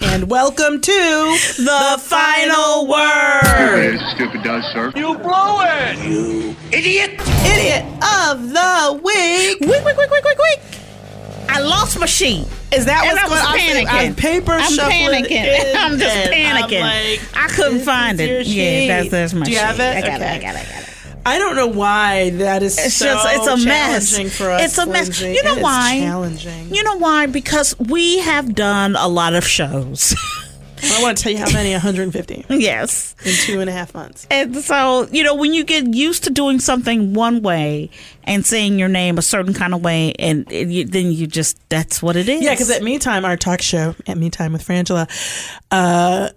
And welcome to The Final Word. stupid does, sir. You blow it. You idiot Idiot of the Week. Quick, quick, quick, quick, quick, quick. I lost my sheet. Is that And what's I was going on? panicking. I'm paper I'm shuffling. panicking. I'm just and I'm panicking. like, I couldn't find it. your Yeah, that's that's my Do you sheet. have it? I got it. I got it. I got it. I don't know why that is It's so just it's a mess. challenging for us. It's a mess. Lindsay. You know It why? Challenging. You know why? Because we have done a lot of shows. I want to tell you how many. 150 yes. in two and a half months. And so, you know, when you get used to doing something one way and saying your name a certain kind of way, and, and you, then you just, that's what it is. Yeah, because at Me Time, our talk show at Me Time with Frangela, uh,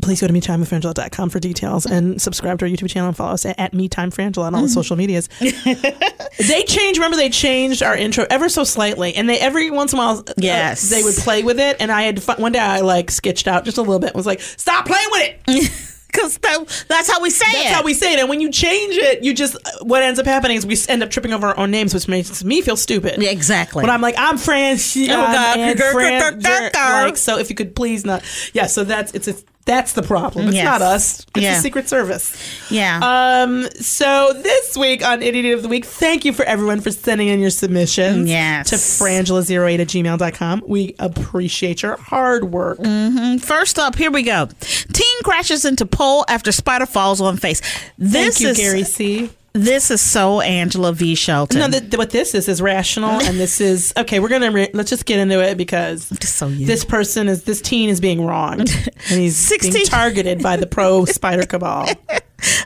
please go to metimewithfrangela.com for details and subscribe to our YouTube channel and follow us at, at metimefrangela on all the mm-hmm. social medias. they changed, remember, they changed our intro ever so slightly. And they every once in a while, uh, uh Yes. they would play with it. And I had fun, one day I like sketched out just a little bit, and was like, stop playing with it. Because that, that's how we say That's it. how we say it. And when you change it, you just, uh, what ends up happening is we end up tripping over our own names, which makes me feel stupid. Yeah, exactly. When I'm like, I'm French, Oh, I'm God. Aunt Grr, grr, Fran- grr, grr, grr. like, so if you could please not, yeah. So that's it's a, that's the problem. It's Yes. not us. It's Yeah. the Secret Service. yeah. Um. So this week on Idiot of the Week, thank you for everyone for sending in your submissions. Yes. To frangela08 at gmail.com. We appreciate your hard work. Mm-hmm. First up, here we go. Teen crashes into pole after spider falls on face. This Thank you, is Gary C. This is so Angela V. Shelton. No, th- what this is is rational, and this is okay. We're gonna re- let's just get into it because so this person is this teen is being wronged, and he's 16 being targeted by the pro spider cabal.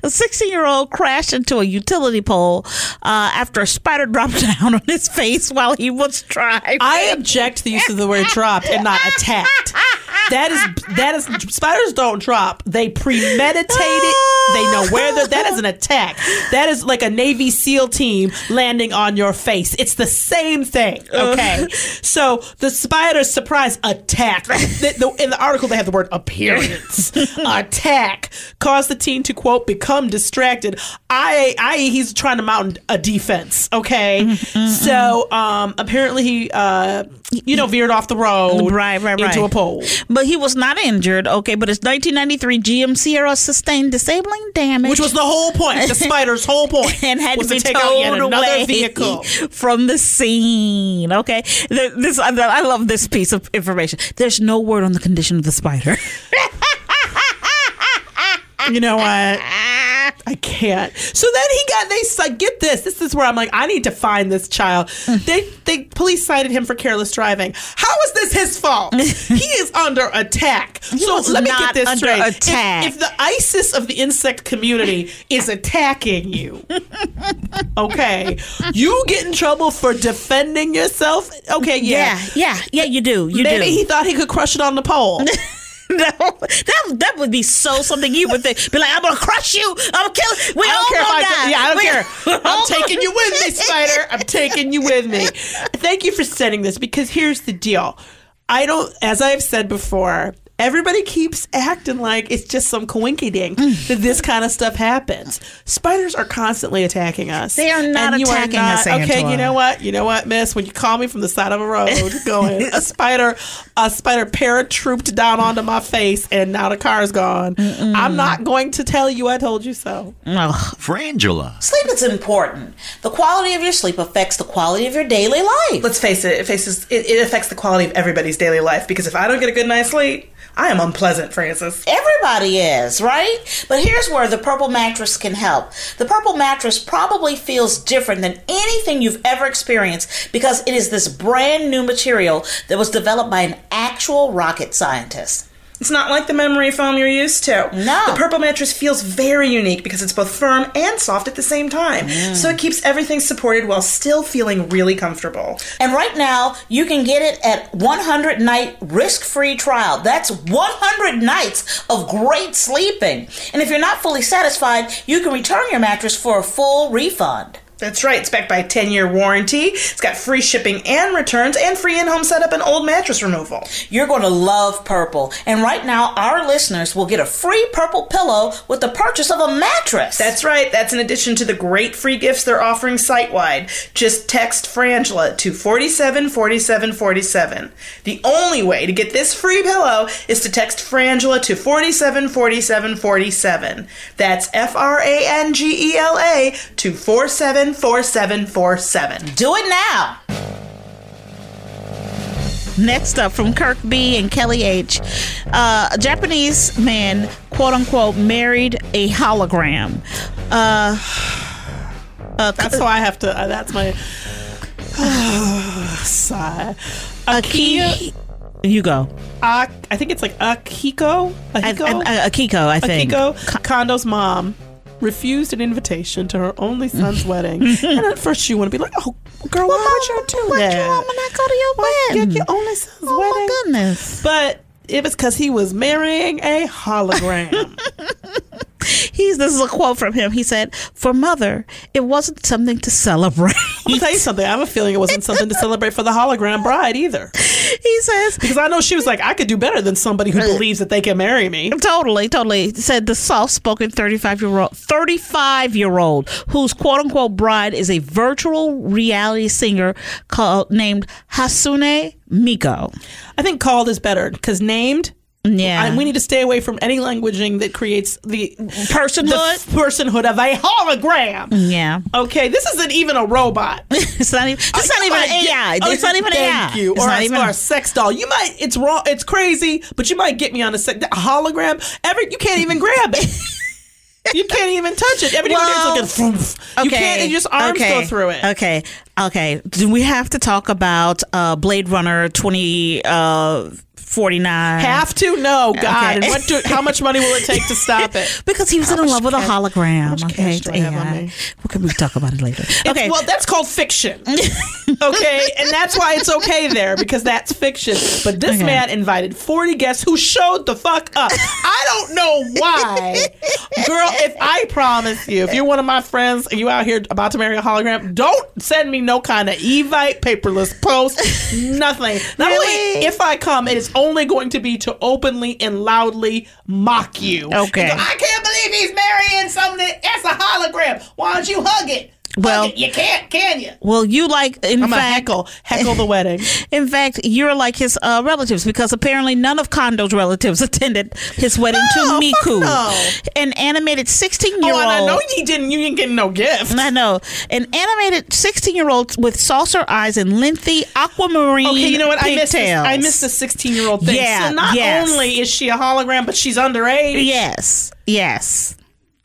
A 16 year old crashed into a utility pole uh, after a spider dropped down on his face while he was driving. I object to the use of the word dropped and not attacked. That is that is spiders don't drop. They premeditate it. They know where they're that is an attack. That is like a Navy SEAL team landing on your face. It's the same thing. Okay. So the spider's surprise attack. The- the- in the article they have the word appearance. attack caused the teen to quote become distracted. I I he's trying to mount a defense. Okay. So um apparently he uh you know veered off the road Right, right, into a pole. But he was not injured. Okay, but his 1993 GM Sierra sustained disabling damage. Which was the whole point. The spider's whole point. and had was to be take out yet towed another away vehicle. from the scene. Okay, this I I love this piece of information. There's no word on the condition of the spider. You know what? I can't. So then he got they like get this. This is where I'm like, I need to find this child. They they police cited him for careless driving. How is this his fault? he is under attack. so was let me get this straight. If- attack. If, the ISIS of the insect community is attacking you, okay, you get in trouble for defending yourself. Okay, yeah. yeah, yeah, yeah. You do. You Maybe do. he thought he could crush it on the pole. no, that that would be so something you would think. Be like, I'm gonna crush you. I'm gonna kill. We I don't care if gonna I die. yeah, I don't We- care. I'm taking you with me, Spider. I'm taking you with me. Thank you for sending this because here's the deal. I don't, as I've said before, Everybody keeps acting like it's just some coinky dink mm. that this kind of stuff happens. Spiders are constantly attacking us. They are not And you attacking us, Okay, Angela. you know what? You know what, Miss? When you call me from the side of a road, going a spider, a spider paratrooped down onto my face, and now the car's gone. I'm not going to tell you I told you so. Ugh. Frangela. Sleep is important. The quality of your sleep affects the quality of your daily life. Let's face it, it faces it, it affects the quality of everybody's daily life because if I don't get a good night's sleep, I am unpleasant, Frances. Everybody is, right? But here's where the purple mattress can help. The purple mattress probably feels different than anything you've ever experienced because it is this brand new material that was developed by an actual rocket scientist. It's not like the memory foam you're used to. No. The purple mattress feels very unique because it's both firm and soft at the same time. Mm. So it keeps everything supported while still feeling really comfortable. And right now, you can get it at 100 night risk free trial. That's 100 nights of great sleeping. And if you're not fully satisfied, you can return your mattress for a full refund. That's right, it's backed by a 10 year warranty. It's got free shipping and returns and free in home setup and old mattress removal. You're going to love purple. And right now, our listeners will get a free purple pillow with the purchase of a mattress. That's right. That's in addition to the great free gifts they're offering site wide. Just text Frangela to 474747. The only way to get this free pillow is to text Frangela to 474747. That's F R A N G E L A to 474747. Do it now. Next up from Kirk B and Kelly H. Uh, a Japanese man, quote unquote, married a hologram. Uh, uh, That's why I have to. Uh, that's my sigh. Akia, you go. Ak- I think it's like Akiko. I, Akiko. I, Akiko, I think. Akiko Kondo's mom refused an invitation to her only son's wedding, and at first she want to be like, "Oh, girl, why would you do Why'd that? you want me not go to your Why wedding? get your only son's oh wedding?" my goodness. But it was because he was marrying a hologram. He's this is a quote from him. He said, "For mother, it wasn't something to celebrate." I'm gonna tell you something. I have a feeling it wasn't something to celebrate for the hologram bride either, he says, because I know she was like, "I could do better than somebody who uh, believes that they can marry me." Totally, totally. Said the soft-spoken 35-year-old, 35-year-old whose quote-unquote bride is a virtual reality singer called named Hatsune Miku. I think called is better because named. Yeah, I, we need to stay away from any languaging that creates the personhood. the personhood of a hologram. yeah, Okay, this isn't even a robot. it's not even. It's Uh, not even might an AI. oh, it's not even thank AI. You. It's or, not a, even. or a sex doll. You might. It's wrong. It's crazy, but you might get me on a, sex, a hologram. Every you can't even grab it. you can't even touch it. Everybody Well, like a. You can't. And just arms okay, go through it. Okay. Okay. Do we have to talk about uh, Blade Runner twenty uh, forty nine? Have to? No, God. Okay. And what? Do, how much money will it take to stop it? Because he was in love with a hologram. okay, cash do I have on AI. Well, can we talk about it later? It's- Okay. well, that's called fiction. okay, and that's why it's okay there because that's fiction. But this Okay. man invited 40 guests who showed the fuck up. I don't know why. Girl, if I promise you, if you're one of my friends and you out here about to marry a hologram, don't send me no kind of Evite paperless post. Nothing. Not Really? only if I come, it is only going to be to openly and loudly mock you. Okay. Go, I can't believe he's marrying something that's a hologram. Why don't you hug it? Hug Well- you can't, can you? well, you like in I'm fact heckle, heckle the wedding. In fact, you're like his uh, relatives because apparently none of Kondo's relatives attended his wedding No, to fuck Miku, no. an animated 16 year old. Oh, and I know you didn't. You didn't get no gift. I know an animated 16 year old with saucer eyes and lengthy aquamarine. Okay, you know what? I missed. This, pigtails. I missed the 16 year old thing. Yeah, So not yes. only is she a hologram, but she's underage. Yes, yes.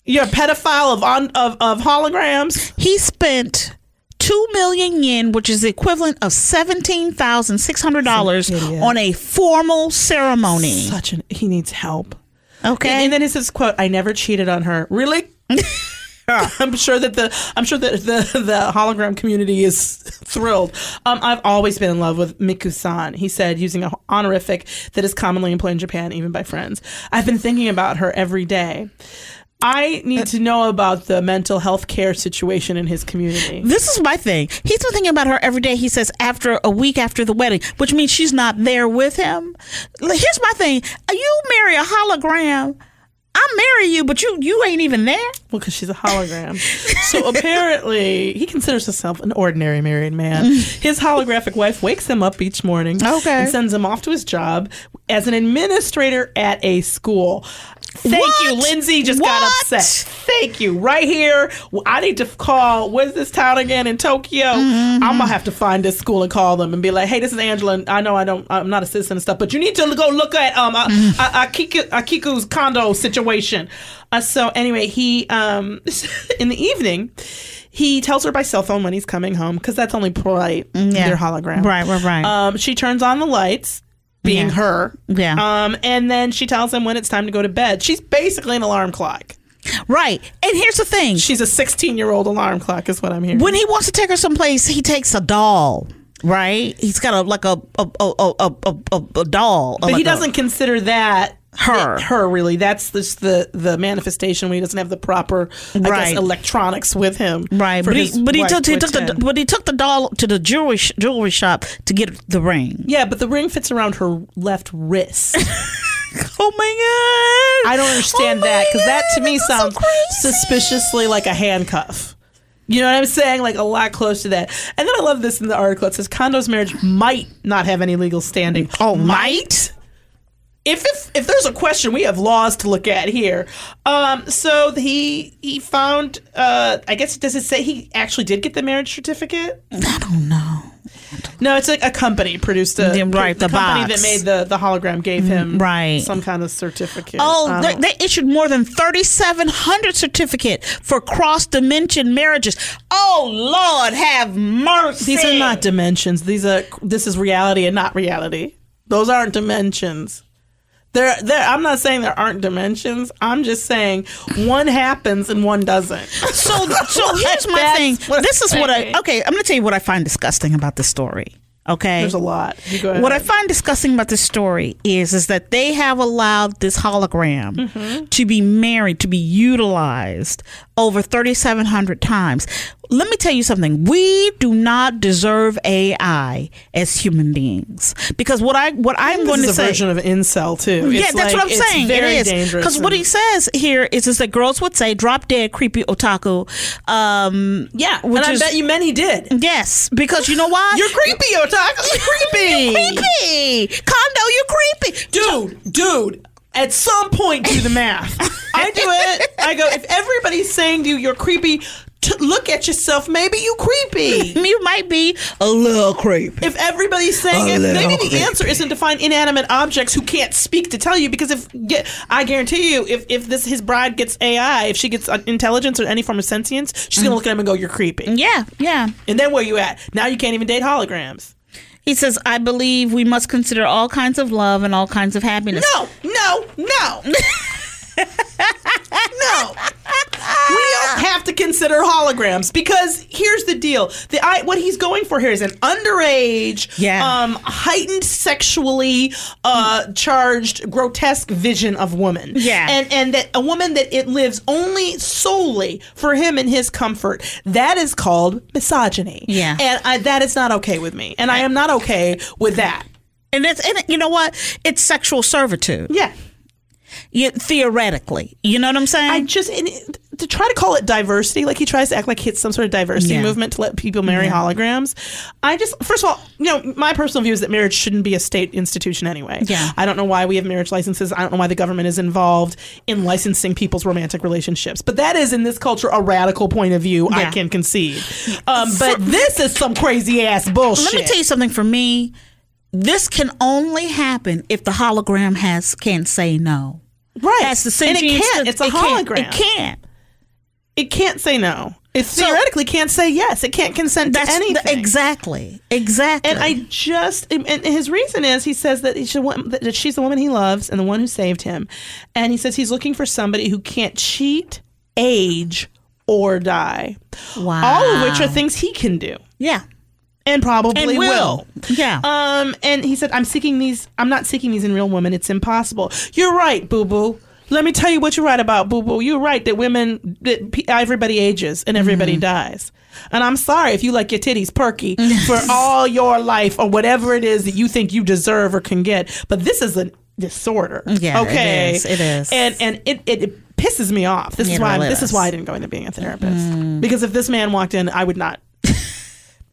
You're a pedophile of on of, of holograms. He spent two million yen, which is the equivalent of seventeen thousand six hundred dollars, Such an idiot. on a formal ceremony. Such an. He needs help. Okay, And, and then it says, "quote I never cheated on her." Really? I'm sure that the I'm sure that the the hologram community is thrilled. Um, I've always been in love with Miku-san. He said, using an honorific that is commonly employed in Japan, even by friends. I've been thinking about her every day. I need to know about the mental health care situation in his community. This is my thing. He's been thinking about her every day. He says after a week after the wedding, which means she's not there with him. Here's my thing. You marry a hologram. I marry you, but you you ain't even there. Well, because she's a hologram. so apparently, he considers himself an ordinary married man. Mm. His holographic wife wakes him up each morning Okay. and sends him off to his job as an administrator at a school. Thank you, Lindsay. Just got upset. Thank you. Right here, I need to call. Where's this town again in Tokyo? Mm-hmm. I'm gonna have to find this school and call them and be like, "Hey, this is Angela. I know I don't. I'm not a citizen and stuff, but you need to go look at um uh, Mm-hmm. uh, Akiku, Akiku's condo situation." Uh, so anyway, he um in the evening. He tells her by cell phone when he's coming home because that's only polite. yeah. Their hologram. Right, right, right. Um, she turns on the lights, being Yeah. her. Yeah. Um, and then she tells him when it's time to go to bed. She's basically an alarm clock. right. And here's the thing. She's a 16 year old alarm clock, is what I'm hearing. when he wants to take her someplace, he takes a doll. Right? He's got a like a a a a a, a, a doll. but he like a- doesn't consider that Her. her really. That's just the the manifestation when he doesn't have the proper, I Right. guess, electronics with him. Right, but he, but he took to he took the but he took the doll to the jewelry sh- jewelry shop to get the ring. Yeah, but the ring fits around her left wrist. Oh my god! I don't understand Oh that because that to me so sounds crazy. suspiciously like a handcuff. You know what I'm saying? Like a lot close to that. And then I love this in the article. It says Kondo's marriage might not have any legal standing. Oh, might. If, if if there's a question, we have laws to look at here. Um, so he he found. Uh, I guess does it say he actually did get the marriage certificate? I don't know. No, it's like a company produced a right, the company box. that made the the hologram gave him right. some kind of certificate. Oh, they, they issued more than 3,700 certificate for cross dimension marriages. Oh Lord, have mercy! These are not dimensions. These are this is reality and not reality. Those aren't dimensions. There, there. I'm not saying there aren't dimensions. I'm just saying one happens and one doesn't. So, so here's my thing. This is what I okay. I'm going to tell you what I find disgusting about this story. Okay, There's a lot. You go ahead. What I find disgusting about this story is is that they have allowed this hologram Mm-hmm. to be married, to be utilized over 3,700 times. Let me tell you something. We do not deserve AI as human beings because what I what I'm going this to is a say. version of incel too. yeah, It's that's like- what I'm it's saying. Very it is because what he says here is, is that girls would say "drop dead, creepy otaku." Um, yeah, which and I is- bet you many did. yes, because you know why? You're creepy, otaku. You're creepy, creepy. Kondo, you're creepy. dude. Dude. At some point, do the math. I do it. I go. If everybody's saying to you, "You're creepy," t- look at yourself. Maybe you creepy. You might be a little creepy. if everybody's saying A it, maybe little the answer isn't to find inanimate objects who can't speak to tell you. Because if get, I guarantee you, if if this his bride gets AI, if she gets uh, intelligence or any form of sentience, she's gonna look at him and go, "You're creepy." Yeah, yeah. And then where you at? Now you can't even date holograms. He says, I believe we must consider all kinds of love and all kinds of happiness. No, no, no. no. Have to consider holograms because here's the deal. The I, what he's going for here is an underage, Yeah. um, heightened sexually uh, charged, grotesque vision of woman. Yeah. And and that a woman that it lives only solely for him and his comfort. That is called misogyny. Yeah. And I, that is not okay with me. And I am not okay with that. And it's and you know what? It's sexual servitude. Yeah. Yeah, theoretically. You know what I'm saying? I just it- to try to call it diversity, like he tries to act like it's some sort of diversity Yeah. movement to let people marry holograms. I just, first of all, you know, my personal view is that marriage shouldn't be a state institution anyway. Yeah. I don't know why we have marriage licenses. I don't know why the government is involved in licensing people's romantic relationships. But that is in this culture a radical point of view. I can concede. Um, but this is some crazy ass bullshit. Let me tell you something for me. This can only happen if the hologram has can say no. right? That's the same. and it can't. It's a it can't- hologram. It can't. It can't say no. It theoretically can't say yes. It can't consent to anything. the- exactly. Exactly. And I just, and his reason is he says that, he should, want- that she's the woman he loves and the one who saved him. And he says he's looking for somebody who can't cheat, age, or die. wow. All of which are things he can do yeah. And probably And will. Yeah. Um, and he said, I'm seeking these, I'm not seeking these in real women. It's impossible. You're right, boo boo. Let me tell you what you're right about, boo boo. You're right that women, that everybody ages and everybody Mm-hmm. dies. And I'm sorry if you like your titties perky for all your life or whatever it is that you think you deserve or can get. But this is a disorder. Yeah, it okay. is. It is. And and it, it, it pisses me off. This is It why really this is. Mm. why I didn't go into being a therapist. Because if this man walked in, I would not.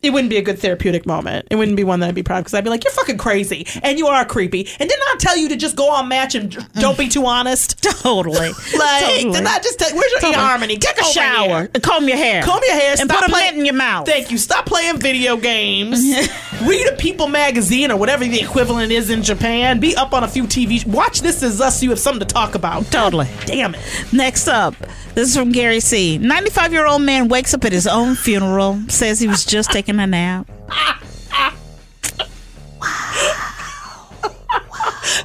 It wouldn't be a good therapeutic moment. It wouldn't be one that I'd be proud of because I'd be like, "You're fucking crazy, and you are creepy." And didn't I tell you to just go on Match and mm. don't be too honest? Totally. Like, Totally. did I just tell? Where's your Totally. harmony? Take a shower. Comb your hair. Comb your hair. And stop put a play- in your mouth. Thank you. Stop playing video games. Read a People magazine or whatever the equivalent is in Japan. Be up on a few TV. sh- Watch This Is Us so you have something to talk about. Totally. Damn it. Next up, this is from Gary C. 95 year old man wakes up at his own funeral, says he was just taking a nap.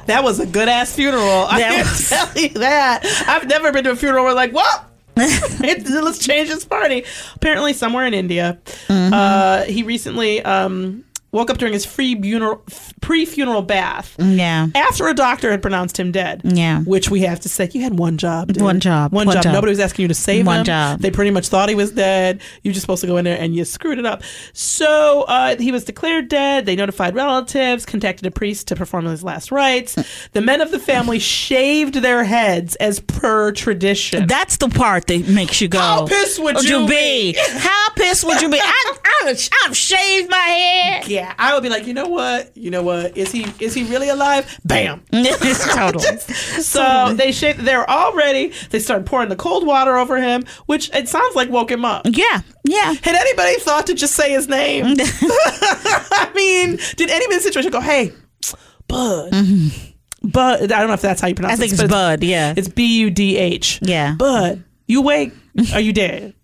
That was a good ass funeral. I can was- tell you that. I've never been to a funeral where like, well, let's change this party. Apparently, somewhere in India, Mm-hmm. uh, he recently um, woke up during his free funeral, pre-funeral bath. Yeah. After a doctor had pronounced him dead, Yeah. which we have to say, you had one job, dude. One job. one, One job. job. Nobody was asking you to save One him. job. They pretty much thought he was dead. You're just supposed to go in there and you screwed it up. So uh, he was declared dead. They notified relatives, contacted a priest to perform his last rites. The men of the family shaved their heads as per tradition. That's the part that makes you go. How pissed would you be? How pissed would you be? I, I, I've shaved my head. yeah, I would be like, you know what? You know what? Is he is he really alive? Bam. totally. So they shaved. They're all ready. They started pouring the cold water over him, which it sounds like woke him up. Yeah. Yeah. Had anybody thought to just say his name? I mean, did anybody in the situation go, "Hey, Bud"? Bud. I don't know if that's how you pronounce Mm-hmm. I think it. it's Bud. Yeah. It's B U D H. Yeah. Bud, you wake, Are you dead?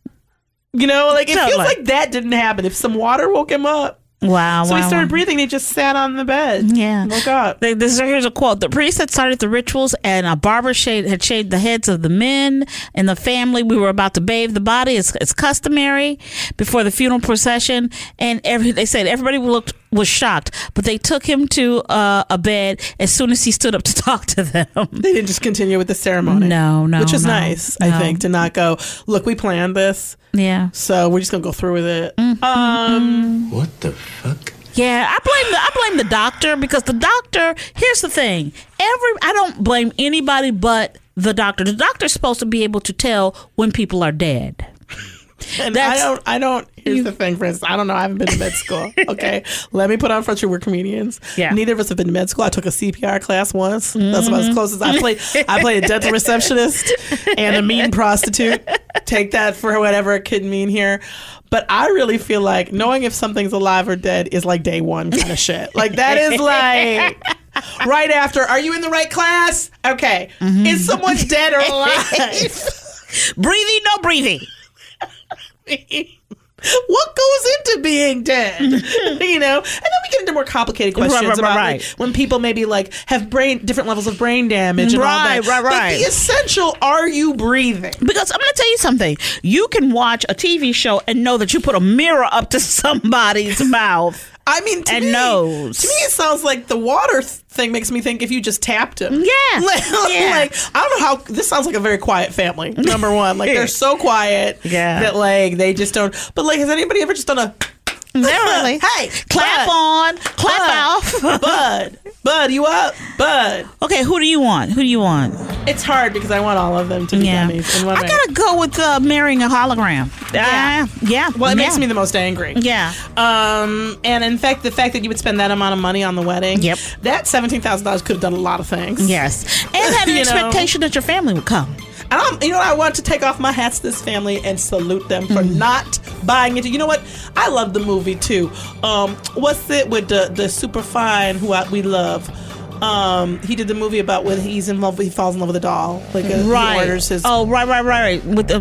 You know, like it feels Totally. like that didn't happen. If some water woke him up, Wow. so wow, he started wow. breathing. He just sat on the bed. Yeah. woke up. They- This, here's a quote. The priest had started the rituals, and a barber shade had shaved the heads of the men in the family. We were about to bathe the body, as it's customary before the funeral procession. And every they said everybody looked was shocked, but they took him to uh, a bed as soon as he stood up to talk to them. They didn't just continue with the ceremony. No, no, which is no, nice. I think to not go. Look, we planned this. Yeah, So we're just gonna go through with it. Mm-hmm. Um, What the fuck? yeah. I blame the I blame the doctor because the doctor. Here's the thing. Every I don't blame anybody but the doctor. The doctor's supposed to be able to tell when people are dead. And I don't. I don't. Here's the thing, Frances. I don't know. I haven't been to med school. Okay, let me put on front. We're comedians. Yeah. Neither of us have been to med school. I took a CPR class once. That's about as mm-hmm. close as I played. I played a dental receptionist and a mean prostitute. Take that for whatever it could mean here. But I really feel like knowing if something's alive or dead is like day one kind of shit. Like that is like right after. Are you in the right class? Okay. Mm-hmm. Is someone dead or alive? Breathing, no breathing. what goes into being dead you know and then we get into more complicated questions right, right, about right. like, when people maybe like have brain different levels of brain damage and all Right, that right, But right. the essential are you breathing Because I'm going to tell you something. You can watch a TV show and know that you put a mirror up to somebody's mouth. I mean, to And me, nose. To me, it sounds like the water thing makes me think if you just tapped him. Yeah. like, Yeah. like, I don't know how this sounds like a very quiet family. Number one, like they're so quiet Yeah. that like they just don't. But like, has anybody ever just done a Literally. hey Clap bud, on, clap off. bud, bud, you up, bud? okay, who do you want? Who do you want? It's hard because I want all of them to be Yeah. dummies. in one I way. gotta go with uh, marrying a hologram. Yeah. Uh, yeah. Well, it yeah. makes me the most angry. Yeah. Um, and in fact, the fact that you would spend that amount of money on the wedding, Yep. that seventeen thousand dollars could have done a lot of things. Yes. And had an You know. expectation that your family would come. And I'm, you know, I want to take off my hats to this family and salute them for Mm-hmm. not buying into. You know what? I love the movie too. Um, what's it with the the super fine who I, we love? Um, he did the movie about when he's in love. He falls in love with a doll. Like uh, Right. he his. oh, right, right, right. right. With the,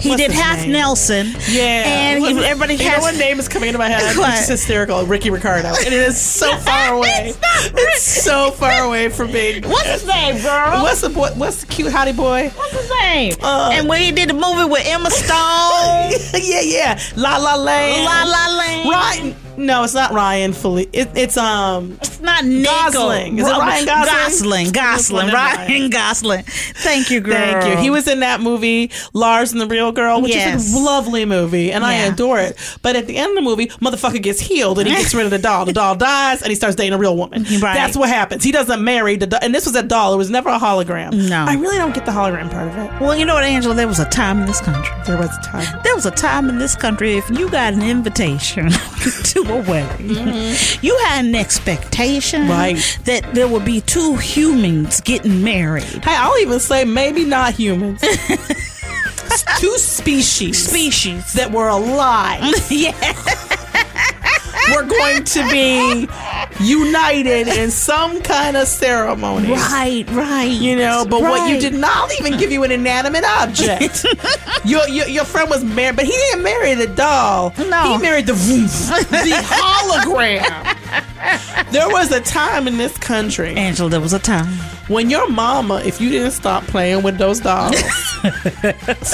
he What's did half name? Nelson. Yeah, And he, everybody you has. know what name is coming into my head? What? Which hysterical. Ricky Ricardo. And it is so far away. It's It's so far away from being. What's his name, girl? What's the boy? What's the cute hottie boy? What's his name? Uh, and when he did the movie with Emma Stone, yeah, yeah. La La Land. La La Land. Ryan. No, it's not Ryan. Fully. It, it's um. It's not Nick. Gosling. Is it Ryan Gosling? Gosling. Gosling. Ryan Gosling. Thank you, girl. Thank you. He was in that movie, Lars and the Real Girl, which Yes. is a lovely movie, and I adore it. But at the end of the movie, motherfucker gets healed and he gets rid of the doll. The doll dies and he starts dating a real woman. Right. That's what happens. He doesn't marry the doll. And this was a doll. It was never a hologram. No. I really don't get the hologram part of it. Well, you know what, Angela? There was a time in this country. There was a time. There was a time in this country if you got an invitation to a wedding, mm-hmm. you had an expectation Mm-hmm. Right. that there would be two humans getting married. Hey, I'll even say maybe not humans. Two species. Species. that were alive yeah. We're going to be united in some kind of ceremony. Right, right. You know, but what you did not even give you an inanimate object. your, your your friend was married, but he didn't marry the doll. No. he married the the hologram. There was a time in this country Angela, there was a time. When your mama, if you didn't stop playing with those dolls,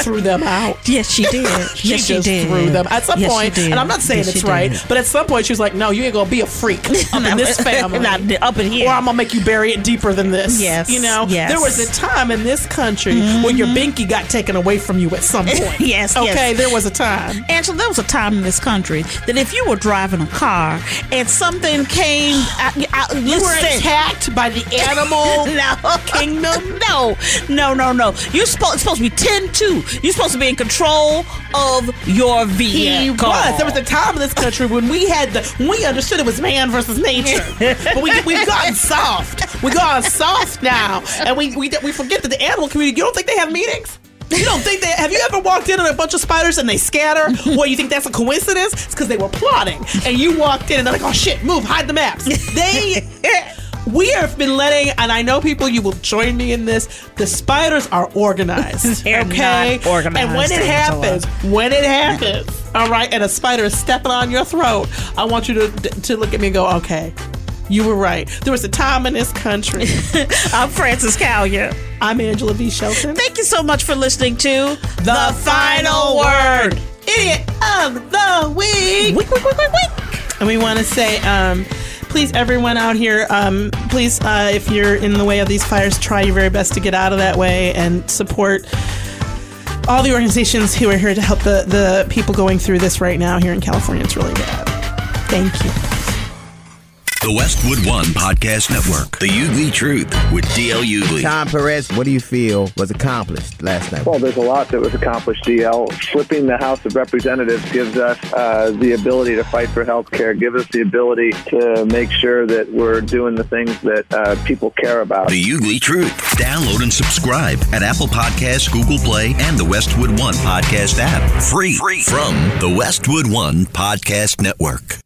threw them out. Yes, she did. She yes, she did. threw them at some Yes, point, and I'm not saying Yes, it's right, did. but at some point she was like, "No, you ain't gonna be a freak up in this family." Not up in here. or I'm gonna make you bury it deeper than this. Yes, You know, yes. there was a time in this country when your mm-hmm. binky got taken away from you at some point. Yes, Okay, there was a time. Angela, there was a time in this country that if you were driving a car and something came, out, out, You were attacked by the animal no, kingdom. no, no, no, no. You're supposed supposed to be 10-2. You're supposed to be in control of your vehicle. He was. There was a time in this country when we had the we understood it was man versus nature, but we we've gotten soft. We gotten soft now, and we we we forget that the animal community. You don't think they have meetings? You don't think that? have you ever walked in on a bunch of spiders and they scatter? What you think that's a coincidence? It's because they were plotting, and you walked in and they're like, "Oh shit, move, hide the maps." They. We have been letting, and I know people, you will join me in this. The spiders are organized. Okay? organized, And when it happens, when it happens, all right, and a spider is stepping on your throat, I want you to to look at me and go, okay, you were right. There was a time in this country. I'm Frances Callier. I'm Angela V. Shelton. Thank you so much for listening to The Final Word, Idiot of the Week. Wick, wick, wick, wick, wick. And we want to say, um, please, everyone out here, um, please, uh, if you're in the way of these fires, try your very best to get out of that way and support all the organizations who are here to help the, the people going through this right now here in California. It's really bad. Thank you. The Westwood One Podcast Network. The Ugly Truth with DL Hughley. Tom Perez, what do you feel was accomplished last night? Well, there's a lot that was accomplished, DL. Flipping the House of Representatives gives us uh, the ability to fight for health care, gives us the ability to make sure that we're doing the things that uh, people care about. The Ugly Truth. Download and subscribe at Apple Podcasts, Google Play, and the Westwood One Podcast app. Free, Free. from the Westwood One Podcast Network.